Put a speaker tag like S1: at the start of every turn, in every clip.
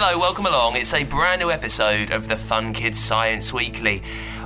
S1: Hello, welcome along. It's a brand new episode of the Fun Kids Science Weekly.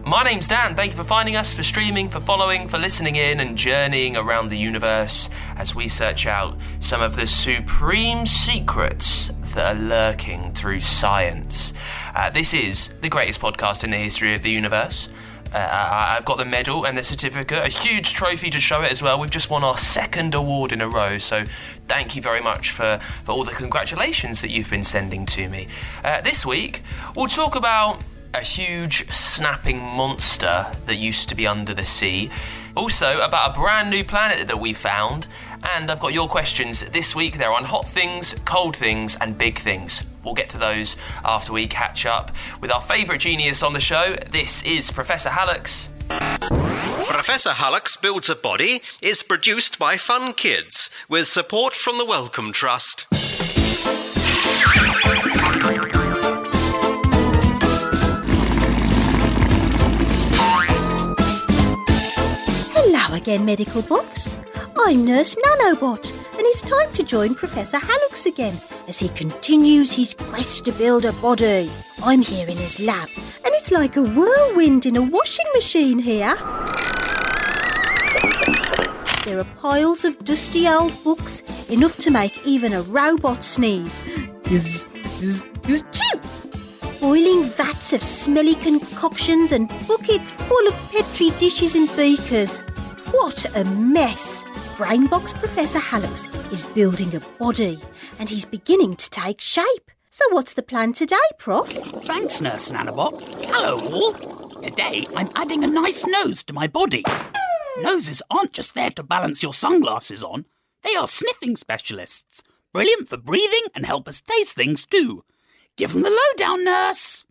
S1: My name's Dan. Thank you for finding us, for streaming, for following, for listening in, and journeying around the universe as we search out some of the supreme secrets that are lurking through science. Uh, this is the greatest podcast in the history of the universe. Uh, I've got the medal and the certificate, a huge trophy to show it as well. We've just won our second award in a row, so thank you very much for, for all the congratulations that you've been sending to me. Uh, this week, we'll talk about a huge snapping monster that used to be under the sea. Also, about a brand new planet that we found. And I've got your questions this week. They're on hot things, cold things, and big things. We'll get to those after we catch up with our favourite genius on the show. This is Professor Hallux.
S2: Professor Hallux Builds a Body is produced by Fun Kids with support from the Wellcome Trust.
S3: Hello again, medical buffs. I'm Nurse Nanobot, and it's time to join Professor Hallux again as he continues his quest to build a body. I'm here in his lab, and it's like a whirlwind in a washing machine here. There are piles of dusty old books, enough to make even a robot sneeze. Zzz, zzz, zzz, choo! boiling vats of smelly concoctions and buckets full of petri dishes and beakers. What a mess! Brainbox Professor Hallux is building a body and he's beginning to take shape. So, what's the plan today, Prof?
S4: Thanks, Nurse Nanobot. Hello, all. Today, I'm adding a nice nose to my body. Noses aren't just there to balance your sunglasses on, they are sniffing specialists. Brilliant for breathing and help us taste things too. Give them the lowdown, nurse.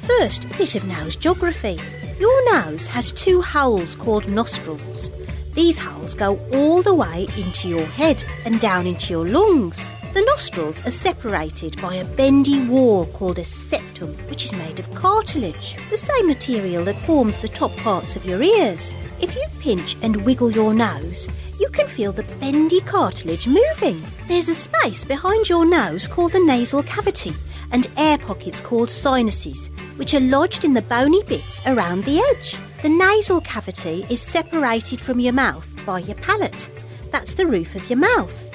S3: First, a bit of nose geography. Your nose has two holes called nostrils. These holes go all the way into your head and down into your lungs. The nostrils are separated by a bendy wall called a septum, which is made of cartilage, the same material that forms the top parts of your ears. If you pinch and wiggle your nose, you can feel the bendy cartilage moving. There's a space behind your nose called the nasal cavity and air pockets called sinuses, which are lodged in the bony bits around the edge. The nasal cavity is separated from your mouth by your palate. That's the roof of your mouth.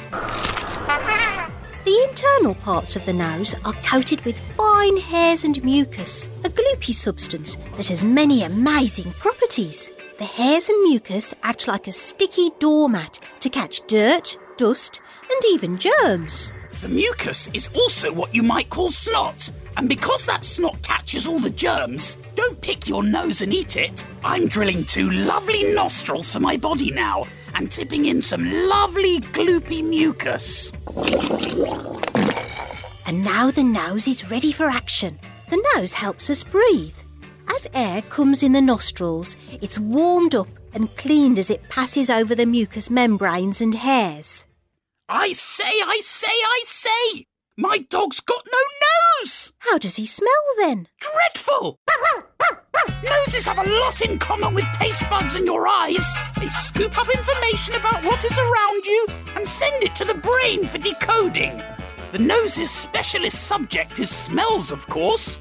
S3: The internal parts of the nose are coated with fine hairs and mucus, a gloopy substance that has many amazing properties. The hairs and mucus act like a sticky doormat to catch dirt, dust, and even germs.
S4: The mucus is also what you might call snot. And because that snot catches all the germs, don't pick your nose and eat it. I'm drilling two lovely nostrils for my body now and tipping in some lovely gloopy mucus.
S3: And now the nose is ready for action. The nose helps us breathe. As air comes in the nostrils, it's warmed up and cleaned as it passes over the mucous membranes and hairs.
S4: I say, I say, I say! My dog's got no nose!
S3: How does he smell then?
S4: Dreadful! Noses have a lot in common with taste buds and your eyes. They scoop up information about what is around you and send it to the brain for decoding. The nose's specialist subject is smells, of course.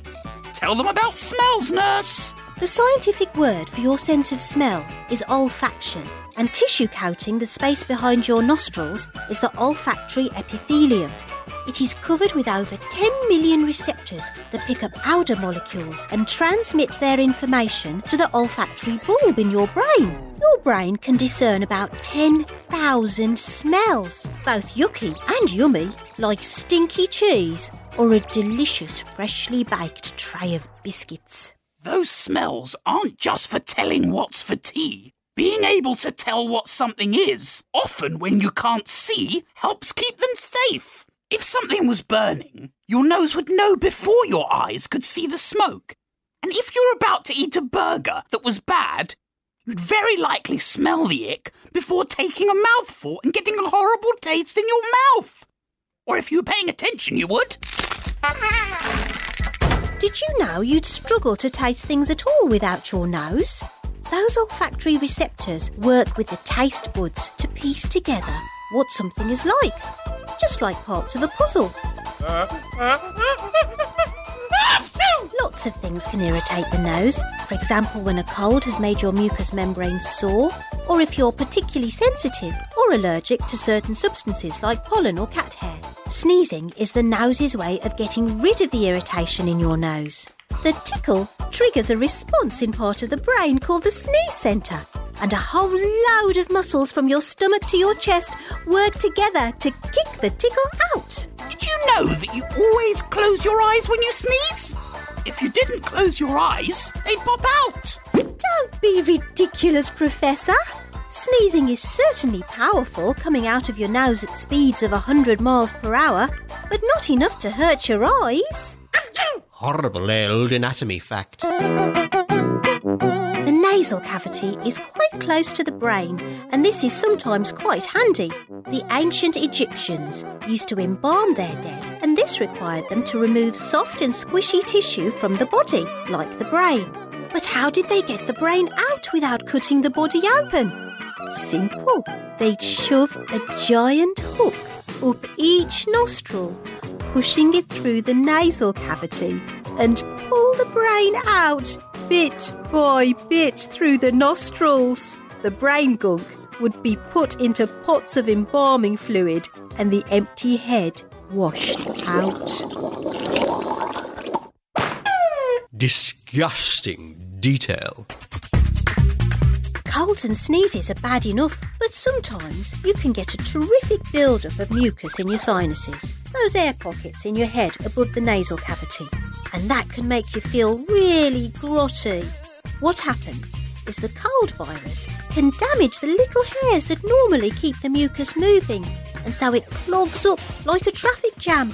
S4: Tell them about smells, nurse.
S3: The scientific word for your sense of smell is olfaction, and tissue coating the space behind your nostrils is the olfactory epithelium. It is covered with over 10 million receptors that pick up odour molecules and transmit their information to the olfactory bulb in your brain. Your brain can discern about 10,000 smells, both yucky and yummy, like stinky cheese or a delicious freshly baked tray of biscuits.
S4: Those smells aren't just for telling what's for tea. Being able to tell what something is, often when you can't see, helps keep them safe. If something was burning, your nose would know before your eyes could see the smoke. And if you're about to eat a burger that was bad, you'd very likely smell the ick before taking a mouthful and getting a horrible taste in your mouth. Or if you were paying attention, you would.
S3: Did you know you'd struggle to taste things at all without your nose? Those olfactory receptors work with the taste buds to piece together what something is like, just like parts of a puzzle. Lots of things can irritate the nose. For example, when a cold has made your mucous membrane sore, or if you're particularly sensitive or allergic to certain substances like pollen or cat hair. Sneezing is the nose's way of getting rid of the irritation in your nose. The tickle triggers a response in part of the brain called the sneeze centre, and a whole load of muscles from your stomach to your chest work together to kick the tickle out.
S4: Did you know that you always close your eyes when you sneeze? If you didn't close your eyes, they'd pop out.
S3: Don't be ridiculous, Professor. Sneezing is certainly powerful coming out of your nose at speeds of 100 miles per hour, but not enough to hurt your eyes.
S2: Horrible old anatomy fact.
S3: The nasal cavity is quite close to the brain, and this is sometimes quite handy. The ancient Egyptians used to embalm their dead, and this required them to remove soft and squishy tissue from the body, like the brain. But how did they get the brain out without cutting the body open? Simple. They'd shove a giant hook up each nostril, pushing it through the nasal cavity, and pull the brain out bit by bit through the nostrils. The brain gunk would be put into pots of embalming fluid and the empty head washed out.
S2: Disgusting detail.
S3: Colds and sneezes are bad enough, but sometimes you can get a terrific build-up of mucus in your sinuses, those air pockets in your head above the nasal cavity, and that can make you feel really grotty. What happens is the cold virus can damage the little hairs that normally keep the mucus moving, and so it clogs up like a traffic jam.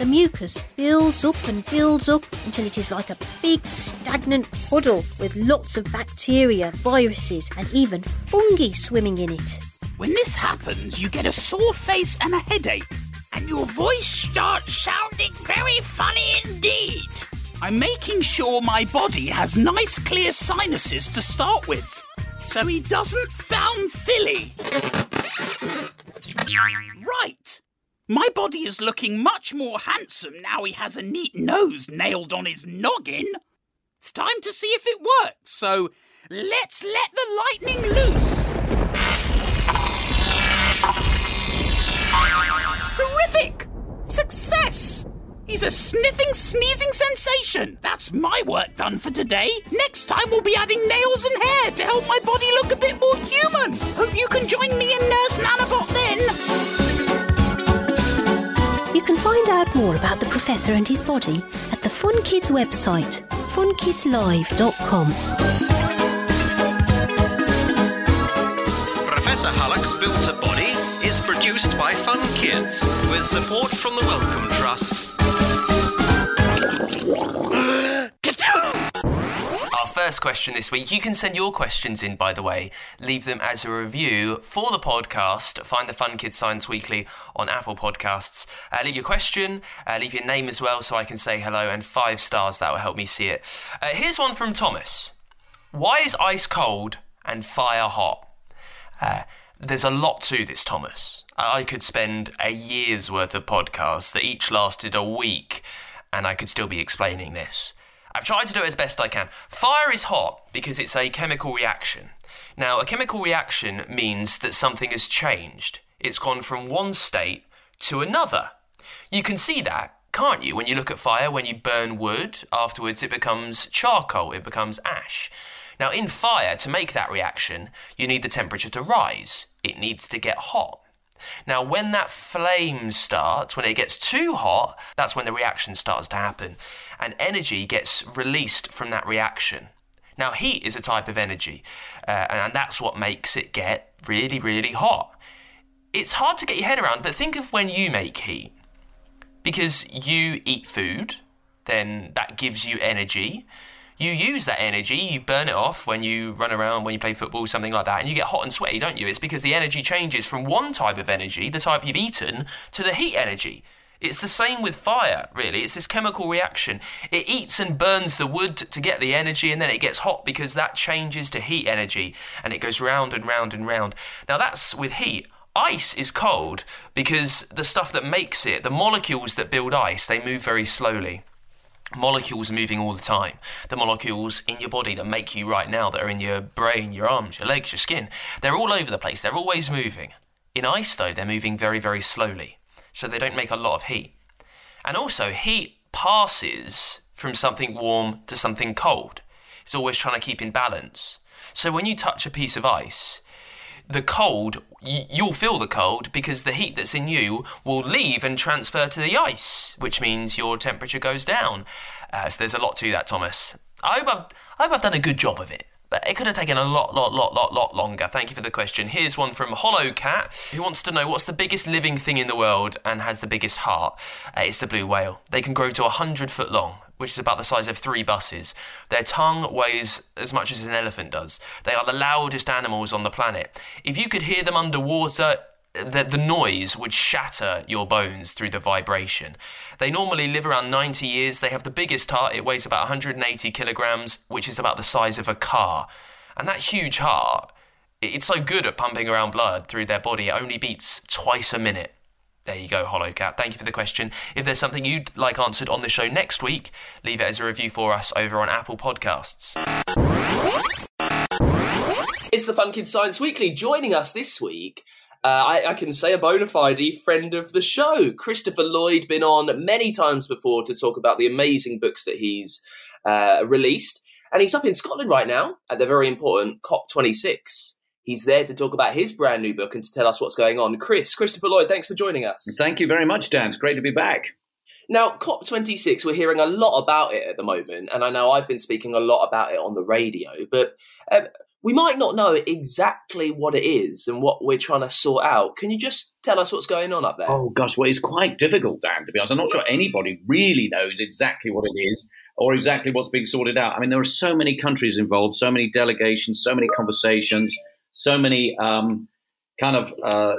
S3: The mucus builds up and builds up until it is like a big stagnant puddle with lots of bacteria, viruses, and even fungi swimming in it.
S4: When this happens, you get a sore face and a headache, and your voice starts sounding very funny indeed. I'm making sure my body has nice clear sinuses to start with, so he doesn't sound silly. Right. My body is looking much more handsome now he has a neat nose nailed on his noggin. It's time to see if it works, so let's let the lightning loose. Terrific! Success! He's a sniffing, sneezing sensation. That's my work done for today. Next time we'll be adding nails and hair to help my body look a bit more human. Hope you can join me and Nurse Nanobot then.
S3: More about the Professor and his body at the Fun Kids website, funkidslive.com.
S2: Professor Hallux Builds a Body is produced by Fun Kids with support from the Wellcome Trust.
S1: First question this week. You can send your questions in, by the way. Leave them as a review for the podcast. Find the Fun Kids Science Weekly on Apple Podcasts. Uh, leave your question, uh, leave your name as well so I can say hello, and five stars. That will help me see it. Uh, here's one from Thomas Why is ice cold and fire hot? Uh, there's a lot to this, Thomas. I could spend a year's worth of podcasts that each lasted a week, and I could still be explaining this. I've tried to do it as best I can. Fire is hot because it's a chemical reaction. Now, a chemical reaction means that something has changed. It's gone from one state to another. You can see that, can't you, when you look at fire, when you burn wood, afterwards it becomes charcoal, it becomes ash. Now, in fire, to make that reaction, you need the temperature to rise. It needs to get hot. Now, when that flame starts, when it gets too hot, that's when the reaction starts to happen, and energy gets released from that reaction. Now, heat is a type of energy, uh, and that's what makes it get really, really hot. It's hard to get your head around, but think of when you make heat. Because you eat food, then that gives you energy. You use that energy, you burn it off when you run around, when you play football, something like that, and you get hot and sweaty, don't you? It's because the energy changes from one type of energy, the type you've eaten, to the heat energy. It's the same with fire, really. It's this chemical reaction. It eats and burns the wood to get the energy, and then it gets hot because that changes to heat energy, and it goes round and round and round. Now, that's with heat. ice is cold because the stuff that makes it, the molecules that build ice, they move very slowly. Molecules moving all the time. The molecules in your body that make you right now, that are in your brain, your arms, your legs, your skin, they're all over the place. They're always moving. In ice, though, they're moving very, very slowly. So they don't make a lot of heat. And also, heat passes from something warm to something cold. It's always trying to keep in balance. So when you touch a piece of ice, the cold, you'll feel the cold because the heat that's in you will leave and transfer to the ice, which means your temperature goes down. Uh, so there's a lot to that, Thomas. I hope I've, I hope I've done a good job of it. But it could have taken a lot, lot, lot, lot, lot longer. Thank you for the question. Here's one from Hollow Cat, who wants to know what's the biggest living thing in the world and has the biggest heart. Uh, it's the blue whale. They can grow to 100 foot long, which is about the size of three buses. Their tongue weighs as much as an elephant does. They are the loudest animals on the planet. If you could hear them underwater, the, the noise would shatter your bones through the vibration. They normally live around 90 years. They have the biggest heart. It weighs about 180 kilograms, which is about the size of a car. And that huge heart, it's so good at pumping around blood through their body, it only beats twice a minute. There you go, Hollow Cat. Thank you for the question. If there's something you'd like answered on the show next week, leave it as a review for us over on Apple Podcasts. It's the Fun Science Weekly. Joining us this week uh, I, I, can say a bona fide friend of the show. Christopher Lloyd, been on many times before to talk about the amazing books that he's uh, released. And he's up in Scotland right now at the very important COP26. He's there to talk about his brand new book and to tell us what's going on. Chris, Christopher Lloyd, thanks for joining us.
S5: Thank you very much, Dan. It's great to be back.
S1: Now, COP26, we're hearing a lot about it at the moment, and I know I've been speaking a lot about it on the radio, but uh, we might not know exactly what it is and what we're trying to sort out. Can you just tell us what's going on up there?
S5: Oh, gosh, well, it's quite difficult, Dan, to be honest. I'm not sure anybody really knows exactly what it is or exactly what's being sorted out. I mean, there are so many countries involved, so many delegations, so many conversations, so many um, kind of uh,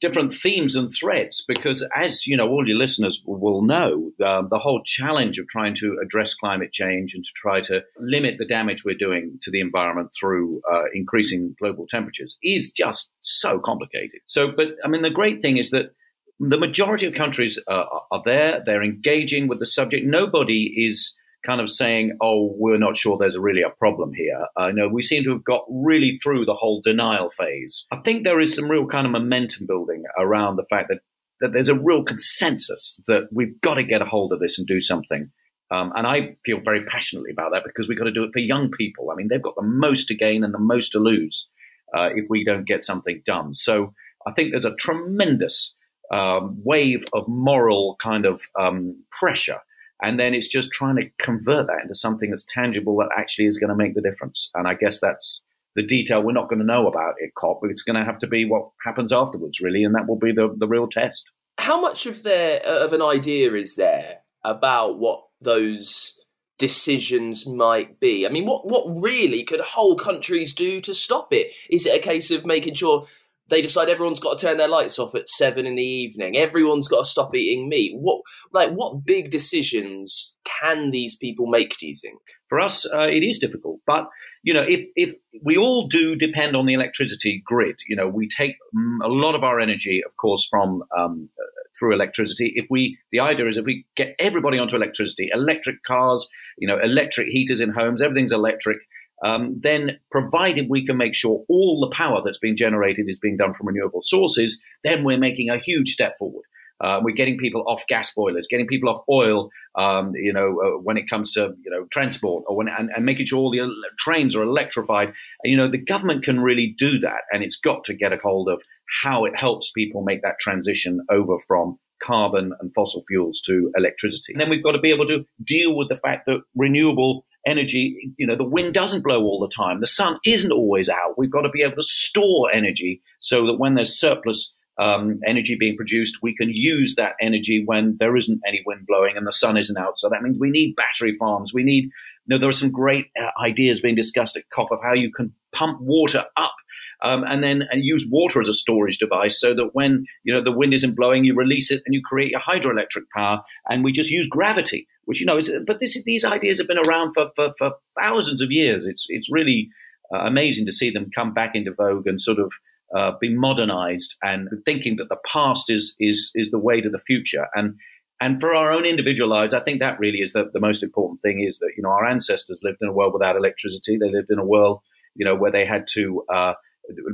S5: different themes and threats because as you know all your listeners will know um, the whole challenge of trying to address climate change and to try to limit the damage we're doing to the environment through uh, increasing global temperatures is just so complicated. So but i mean the great thing is that the majority of countries uh, are there. They're engaging with the subject. Nobody is kind of saying, "Oh, we're not sure there's really a problem here." Uh, know we seem to have got really through the whole denial phase. I think there is some real kind of momentum building around the fact that that there's a real consensus that we've got to get a hold of this and do something. Um, and I feel very passionately about that because we've got to do it for young people. I mean, they've got the most to gain and the most to lose uh, if we don't get something done. So I think there's a tremendous um, wave of moral kind of um, pressure and then it's just trying to convert that into something that's tangible that actually is going to make the difference. And I guess that's the detail we're not going to know about it, COP. It's going to have to be what happens afterwards, really, and that will be the, the real test.
S1: How much of there of an idea is there about what those decisions might be? I mean, what what really could whole countries do to stop it? Is it a case of making sure they decide everyone's got to turn their lights off at seven in the evening. Everyone's got to stop eating meat. What like what big decisions can these people make? Do you think?
S5: For us, uh, it is difficult, but you know, if if we all do depend on the electricity grid, you know, we take mm, a lot of our energy, of course, from um, uh, through electricity. If we, the idea is if we get everybody onto electricity, electric cars, you know, electric heaters in homes, everything's electric um, then provided we can make sure all the power that's being generated is being done from renewable sources, then we're making a huge step forward. Uh, we're getting people off gas boilers, getting people off oil. Um, you know, uh, when it comes to you know transport, or when and, and making sure all the trains are electrified. And, you know, the government can really do that, and it's got to get a hold of how it helps people make that transition over from carbon and fossil fuels to electricity. And then we've got to be able to deal with the fact that renewable energy, you know, the wind doesn't blow all the time. The sun isn't always out. We've got to be able to store energy so that when there's surplus um, energy being produced, we can use that energy when there isn't any wind blowing and the sun isn't out. So that means we need battery farms. We need, you know, there are some great uh, ideas being discussed at COP of how you can pump water up um, and then and use water as a storage device so that when you know the wind isn't blowing, you release it and you create your hydroelectric power. And we just use gravity, which you know is. But this, these ideas have been around for, for, for thousands of years. It's it's really uh, amazing to see them come back into vogue and sort of uh, be modernized and thinking that the past is is is the way to the future. And and for our own individual lives, I think that really is the, the most important thing is that, you know, our ancestors lived in a world without electricity. They lived in a world, you know, where they had to uh,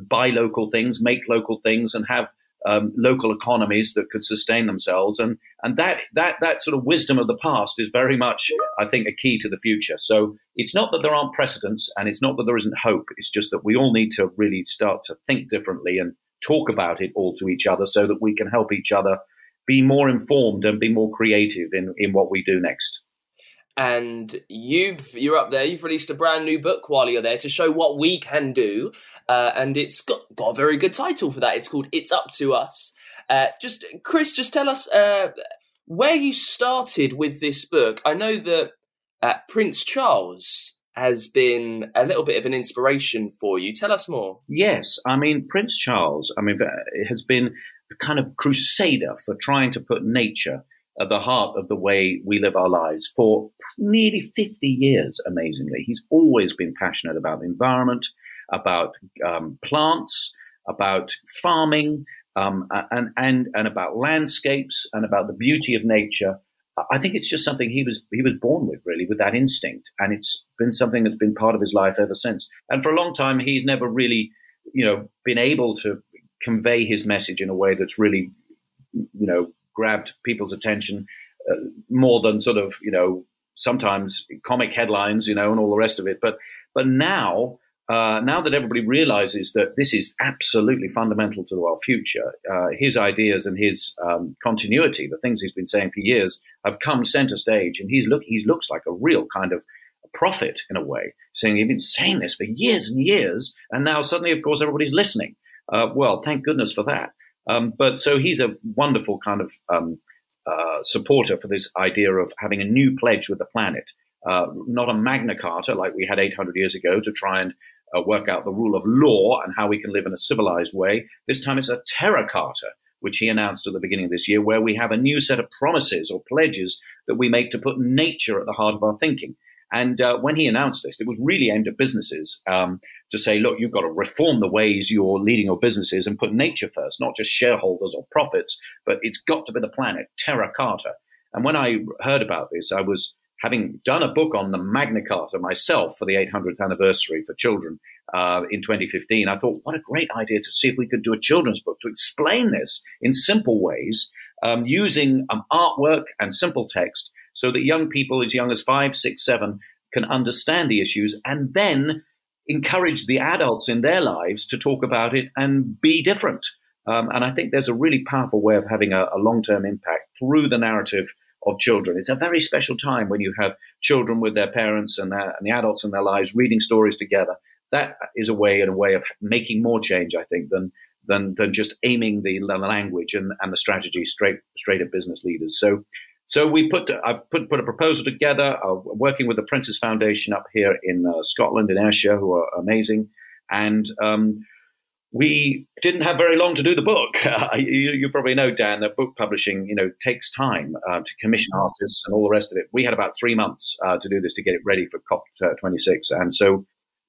S5: buy local things, make local things, and have um, local economies that could sustain themselves. And and that that that sort of wisdom of the past is very much, I think, a key to the future. So it's not that there aren't precedents, and it's not that there isn't hope. It's just that we all need to really start to think differently and talk about it all to each other, so that we can help each other be more informed and be more creative in in what we do next
S1: and you've you're up there. You've released a brand new book while you're there to show what we can do, uh, and it's got got a very good title for that. It's called "It's Up to Us." Uh, just Chris, just tell us uh, where you started with this book. I know that uh, Prince Charles has been a little bit of an inspiration for you. Tell us more.
S5: Yes, I mean Prince Charles. I mean, has been a kind of crusader for trying to put nature at the heart of the way we live our lives for nearly 50 years, amazingly. He's always been passionate about the environment, about um, plants, about farming, um, and, and, and about landscapes and about the beauty of nature. I think it's just something he was he was born with, really, with that instinct, and it's been something that's been part of his life ever since. And for a long time, he's never really, you know, been able to convey his message in a way that's really, you know, grabbed people's attention uh, more than sort of you know sometimes comic headlines, you know, and all the rest of it. But but now. Uh, now that everybody realizes that this is absolutely fundamental to our future, uh, his ideas and his um, continuity, the things he's been saying for years, have come center stage, and he's look he looks like a real kind of prophet in a way, saying he's been saying this for years and years, and now suddenly, of course, everybody's listening. Uh, well, thank goodness for that. Um, but so he's a wonderful kind of um, uh, supporter for this idea of having a new pledge with the planet, uh, not a Magna Carta like we had 800 years ago to try and uh, work out the rule of law and how we can live in a civilized way. This time it's a Terra Carta, which he announced at the beginning of this year, where we have a new set of promises or pledges that we make to put nature at the heart of our thinking. And uh, when he announced this, it was really aimed at businesses um, to say, look, you've got to reform the ways you're leading your businesses and put nature first, not just shareholders or profits, but it's got to be the planet, terra carta. And when I heard about this, I was having done a book on the Magna Carta myself for the 800th anniversary for children uh, in 2015. I thought, what a great idea to see if we could do a children's book to explain this in simple ways um, using um, artwork and simple text so that young people as young as five, six, seven can understand the issues and then encourage the adults in their lives to talk about it and be different. Um, and I think there's a really powerful way of having a, a long term impact through the narrative of children. It's a very special time when you have children with their parents and, their, and the adults in their lives reading stories together. That is a way and a way of making more change, I think, than than, than just aiming the, language and, and the strategy straight straight at business leaders. So so we put I've put put a proposal together, uh, working with the Prince's Foundation up here in uh, Scotland in Ayrshire, who are amazing, and um, we didn't have very long to do the book. Uh, you, you, probably know, Dan, that book publishing you know takes time uh, to commission artists and all the rest of it. We had about three months uh, to do this to get it ready for COP uh, 26, and so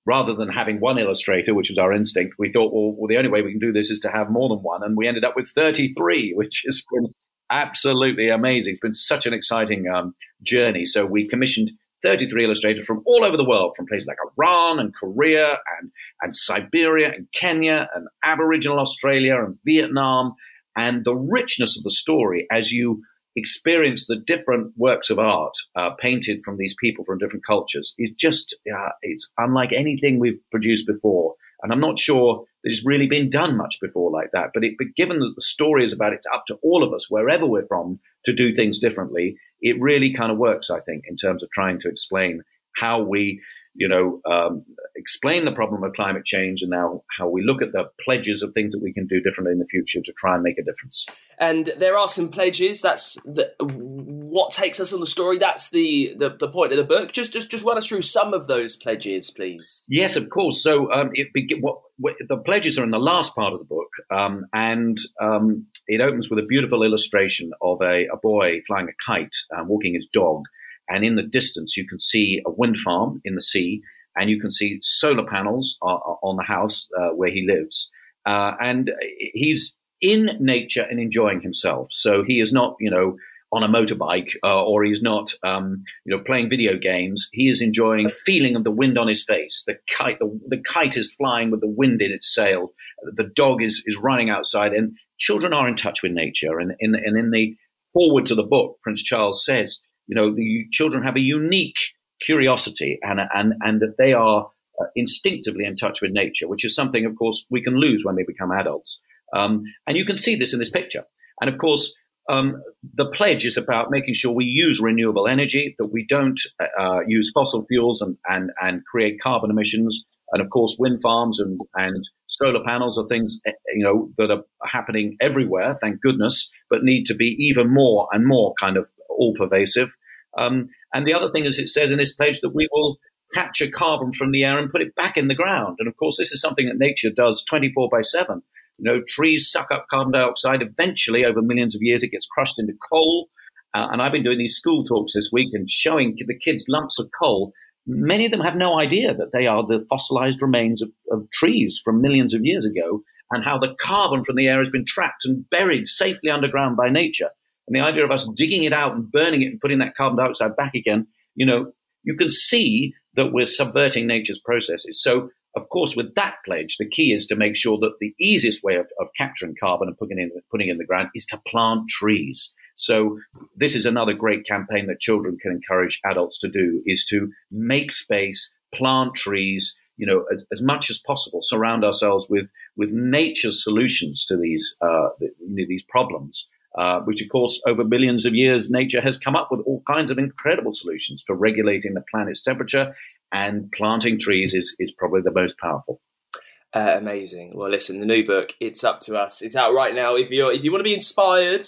S5: rather than having one illustrator, which was our instinct, we thought, well, well, the only way we can do this is to have more than one. And we ended up with 33, which has been absolutely amazing. It's been such an exciting um, journey. So we commissioned 33 illustrators from all over the world, from places like Iran and Korea and, and Siberia and Kenya and Aboriginal Australia and Vietnam. And the richness of the story as you experience the different works of art uh, painted from these people from different cultures is just, uh, it's unlike anything we've produced before. And I'm not sure it's really been done much before like that. But, it, but given that the story is about it's up to all of us, wherever we're from, to do things differently, it really kind of works, I think, in terms of trying to explain how we, you know, um, explain the problem of climate change and now how we look at the pledges of things that we can do differently in the future to try and make a difference.
S1: And there are some pledges. That's the, what takes us on the story. That's the, the, the point of the book. Just just just run us through some of those pledges, please.
S5: Yes, of course. So um, it, what, what, the pledges are in the last part of the book, um, and um, it opens with a beautiful illustration of a, a boy flying a kite, um, walking his dog, and in the distance you can see a wind farm in the sea and you can see solar panels on the house uh, where he lives. uh, and he's in nature and enjoying himself. So he is not, you know, on a motorbike uh, or he's not, um, you know, playing video games. He is enjoying the feeling of the wind on his face. The kite, the, the kite is flying with the wind in its sail. The dog is is running outside, and children are in touch with nature. And in and in the forward to the book, Prince Charles says, you know, the children have a unique curiosity and and and that they are uh, instinctively in touch with nature, which is something, of course, we can lose when we become adults. Um, and you can see this in this picture. And of course, um, the pledge is about making sure we use renewable energy, that we don't uh, use fossil fuels and, and, and create carbon emissions. And of course, wind farms and, and solar panels are things eh, you know that are happening everywhere, thank goodness, but need to be even more and more kind of all pervasive. Um, and the other thing is, it says in this pledge that we will capture carbon from the air and put it back in the ground. And of course, this is something that nature does 24 by 7. You know, trees suck up carbon dioxide. Eventually, over millions of years, it gets crushed into coal. Uh, and I've been doing these school talks this week and showing the kids lumps of coal. Many of them have no idea that they are the fossilized remains of, of trees from millions of years ago and how the carbon from the air has been trapped and buried safely underground by nature. And the idea of us digging it out and burning it and putting that carbon dioxide back again, you know, you can see that we're subverting nature's processes. So of course, with that pledge, the key is to make sure that the easiest way of, of capturing carbon and putting it, in, putting it in the ground is to plant trees. So this is another great campaign that children can encourage adults to do is to make space, plant trees, you know, as, as much as possible, surround ourselves with, with nature's solutions to these, uh, these problems. Uh, which, of course, over billions of years, nature has come up with all kinds of incredible solutions for regulating the planet's temperature and planting trees is, is probably the most powerful.
S1: Uh, amazing. Well, listen, the new book, it's up to us. It's out right now. If you're if you want to be inspired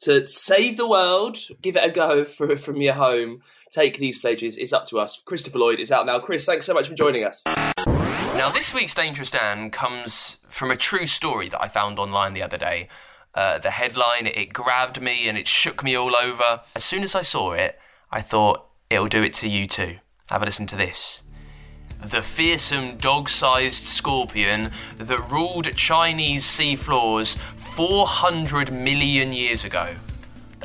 S1: to save the world, give it a go for, from your home. Take these pledges. It's up to us. Christopher Lloyd is out now. Chris, thanks so much for joining us. Now, this week's Dangerous Dan comes from a true story that I found online the other day. Uh, the headline, it grabbed me and it shook me all over. As soon as I saw it, I thought, it'll do it to you too. Have a listen to this. The fearsome dog sized scorpion that ruled Chinese sea floors 400 million years ago.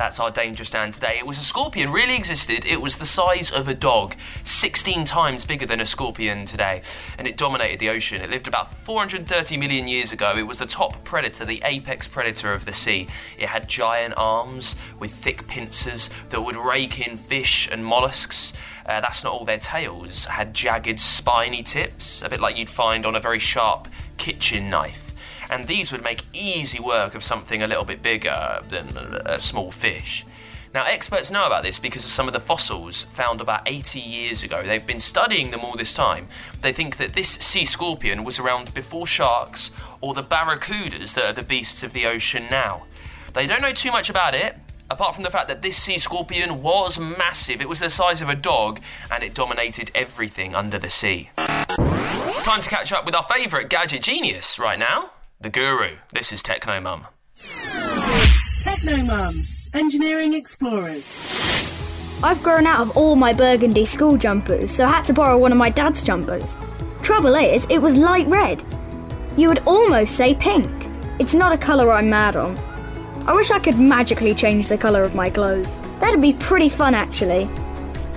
S1: That's our dangerous Dan today. It was a scorpion, really existed. It was the size of a dog, 16 times bigger than a scorpion today, and it dominated the ocean. It lived about 430 million years ago. It was the top predator, the apex predator of the sea. It had giant arms with thick pincers that would rake in fish and mollusks. Uh, that's not all their tails had jagged, spiny tips, a bit like you'd find on a very sharp kitchen knife and these would make easy work of something a little bit bigger than a small fish. Now, experts know about this because of some of the fossils found about 80 years ago. They've been studying them all this time. They think that this sea scorpion was around before sharks or the barracudas that are the beasts of the ocean now. They don't know too much about it, apart from the fact that this sea scorpion was massive. It was the size of a dog and it dominated everything under the sea. It's time to catch up with our favourite gadget genius right now the guru. This is Techno Mum.
S6: Techno Mum, Engineering Explorers.
S7: I've grown out of all my burgundy school jumpers, so I had to borrow one of my dad's jumpers. Trouble is, it was light red. You would almost say pink. It's not a colour I'm mad on. I wish I could magically change the colour of my clothes. That'd be pretty fun, actually.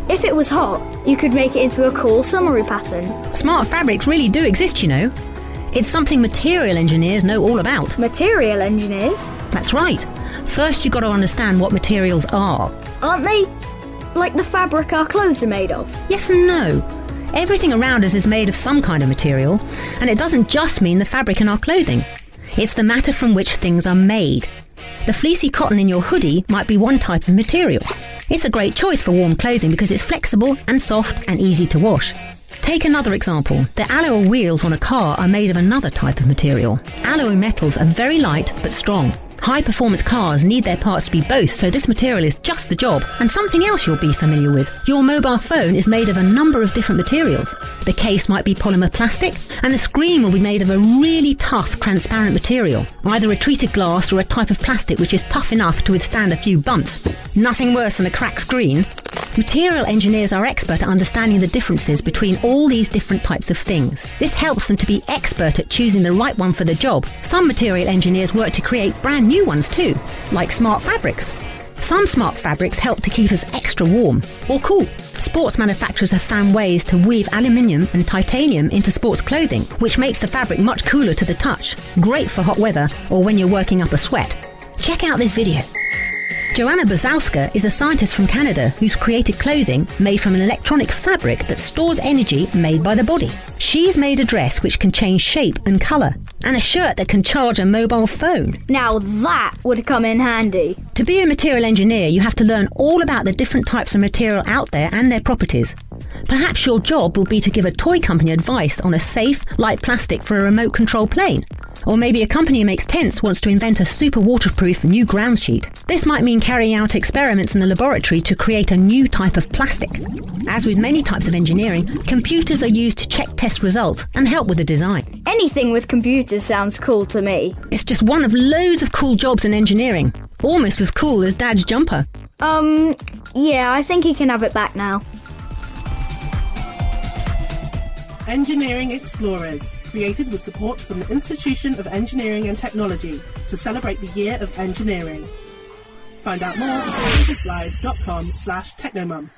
S7: If it was hot, you could make it into a cool summery pattern.
S8: Smart fabrics really do exist, you know. It's something material engineers know all about.
S7: Material engineers?
S8: That's right. First, you've got to understand what materials are.
S7: Aren't they like the fabric our clothes are made of?
S8: Yes and no. Everything around us is made of some kind of material, and it doesn't just mean the fabric in our clothing. It's the matter from which things are made. The fleecy cotton in your hoodie might be one type of material. It's a great choice for warm clothing because it's flexible and soft and easy to wash. Take another example. The alloy wheels on a car are made of another type of material. Alloy metals are very light but strong. High performance cars need their parts to be both, so this material is just the job. And something else you'll be familiar with your mobile phone is made of a number of different materials. The case might be polymer plastic, and the screen will be made of a really tough, transparent material, either a treated glass or a type of plastic which is tough enough to withstand a few bumps. Nothing worse than a cracked screen. Material engineers are expert at understanding the differences between all these different types of things. This helps them to be expert at choosing the right one for the job. Some material engineers work to create brand new ones too, like smart fabrics. Some smart fabrics help to keep us extra warm or cool. Sports manufacturers have found ways to weave aluminium and titanium into sports clothing, which makes the fabric much cooler to the touch. Great for hot weather or when you're working up a sweat. Check out this video. Joanna Berzowska is a scientist from Canada who's created clothing made from an electronic fabric that stores energy made by the body. She's made a dress which can change shape and colour, and a shirt that can charge a mobile phone.
S7: Now that would come in handy.
S8: To be a material engineer, you have to learn all about the different types of material out there and their properties. Perhaps your job will be to give a toy company advice on a safe, light plastic for a remote control plane. Or maybe a company who makes tents wants to invent a super waterproof new ground sheet. This might mean carrying out experiments in a laboratory to create a new type of plastic. As with many types of engineering, computers are used to check test results and help with the design.
S7: Anything with computers sounds cool to me.
S8: It's just one of loads of cool jobs in engineering. Almost as cool as Dad's jumper.
S7: Um, yeah, I think he can have it back now.
S6: Engineering Explorers, created with support from the Institution of Engineering and Technology to celebrate the Year of Engineering. Find out more at funkidslive.com slash technomum.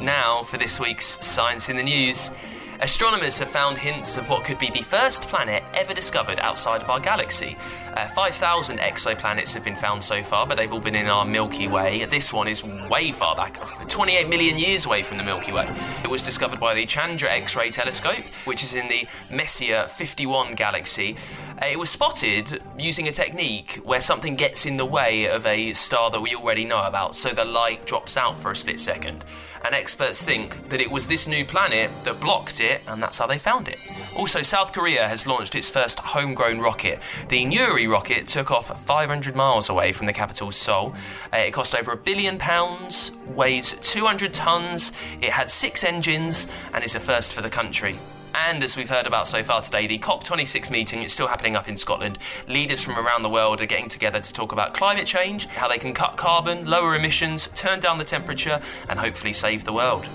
S1: Now for this week's Science in the News. Astronomers have found hints of what could be the first planet ever discovered outside of our galaxy. Uh, 5,000 exoplanets have been found so far, but they've all been in our Milky Way. This one is way far back, 28 million years away from the Milky Way. It was discovered by the Chandra X ray telescope, which is in the Messier 51 galaxy. Uh, it was spotted using a technique where something gets in the way of a star that we already know about, so the light drops out for a split second and experts think that it was this new planet that blocked it, and that's how they found it. Also, South Korea has launched its first homegrown rocket. The Nuri rocket took off 500 miles away from the capital Seoul. Uh, it cost over a billion pounds, weighs 200 tons, it had six engines, and is a first for the country. And as we've heard about so far today, the COP26 meeting is still happening up in Scotland. Leaders from around the world are getting together to talk about climate change, how they can cut carbon, lower emissions, turn down the temperature, and hopefully save the world.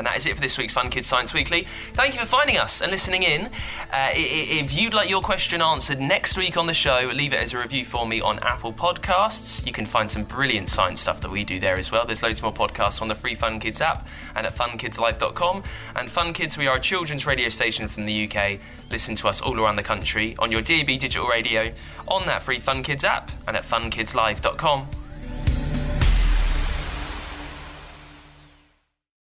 S1: And that is it for this week's Fun Kids Science Weekly. Thank you for finding us and listening in. Uh, if you'd like your question answered next week on the show, leave it as a review for me on Apple Podcasts. You can find some brilliant science stuff that we do there as well. There's loads more podcasts on the free Fun Kids app and at funkidslive.com. And Fun Kids, we are a children's radio station from the UK. Listen to us all around the country on your DAB digital radio, on that free Fun Kids app, and at funkidslive.com.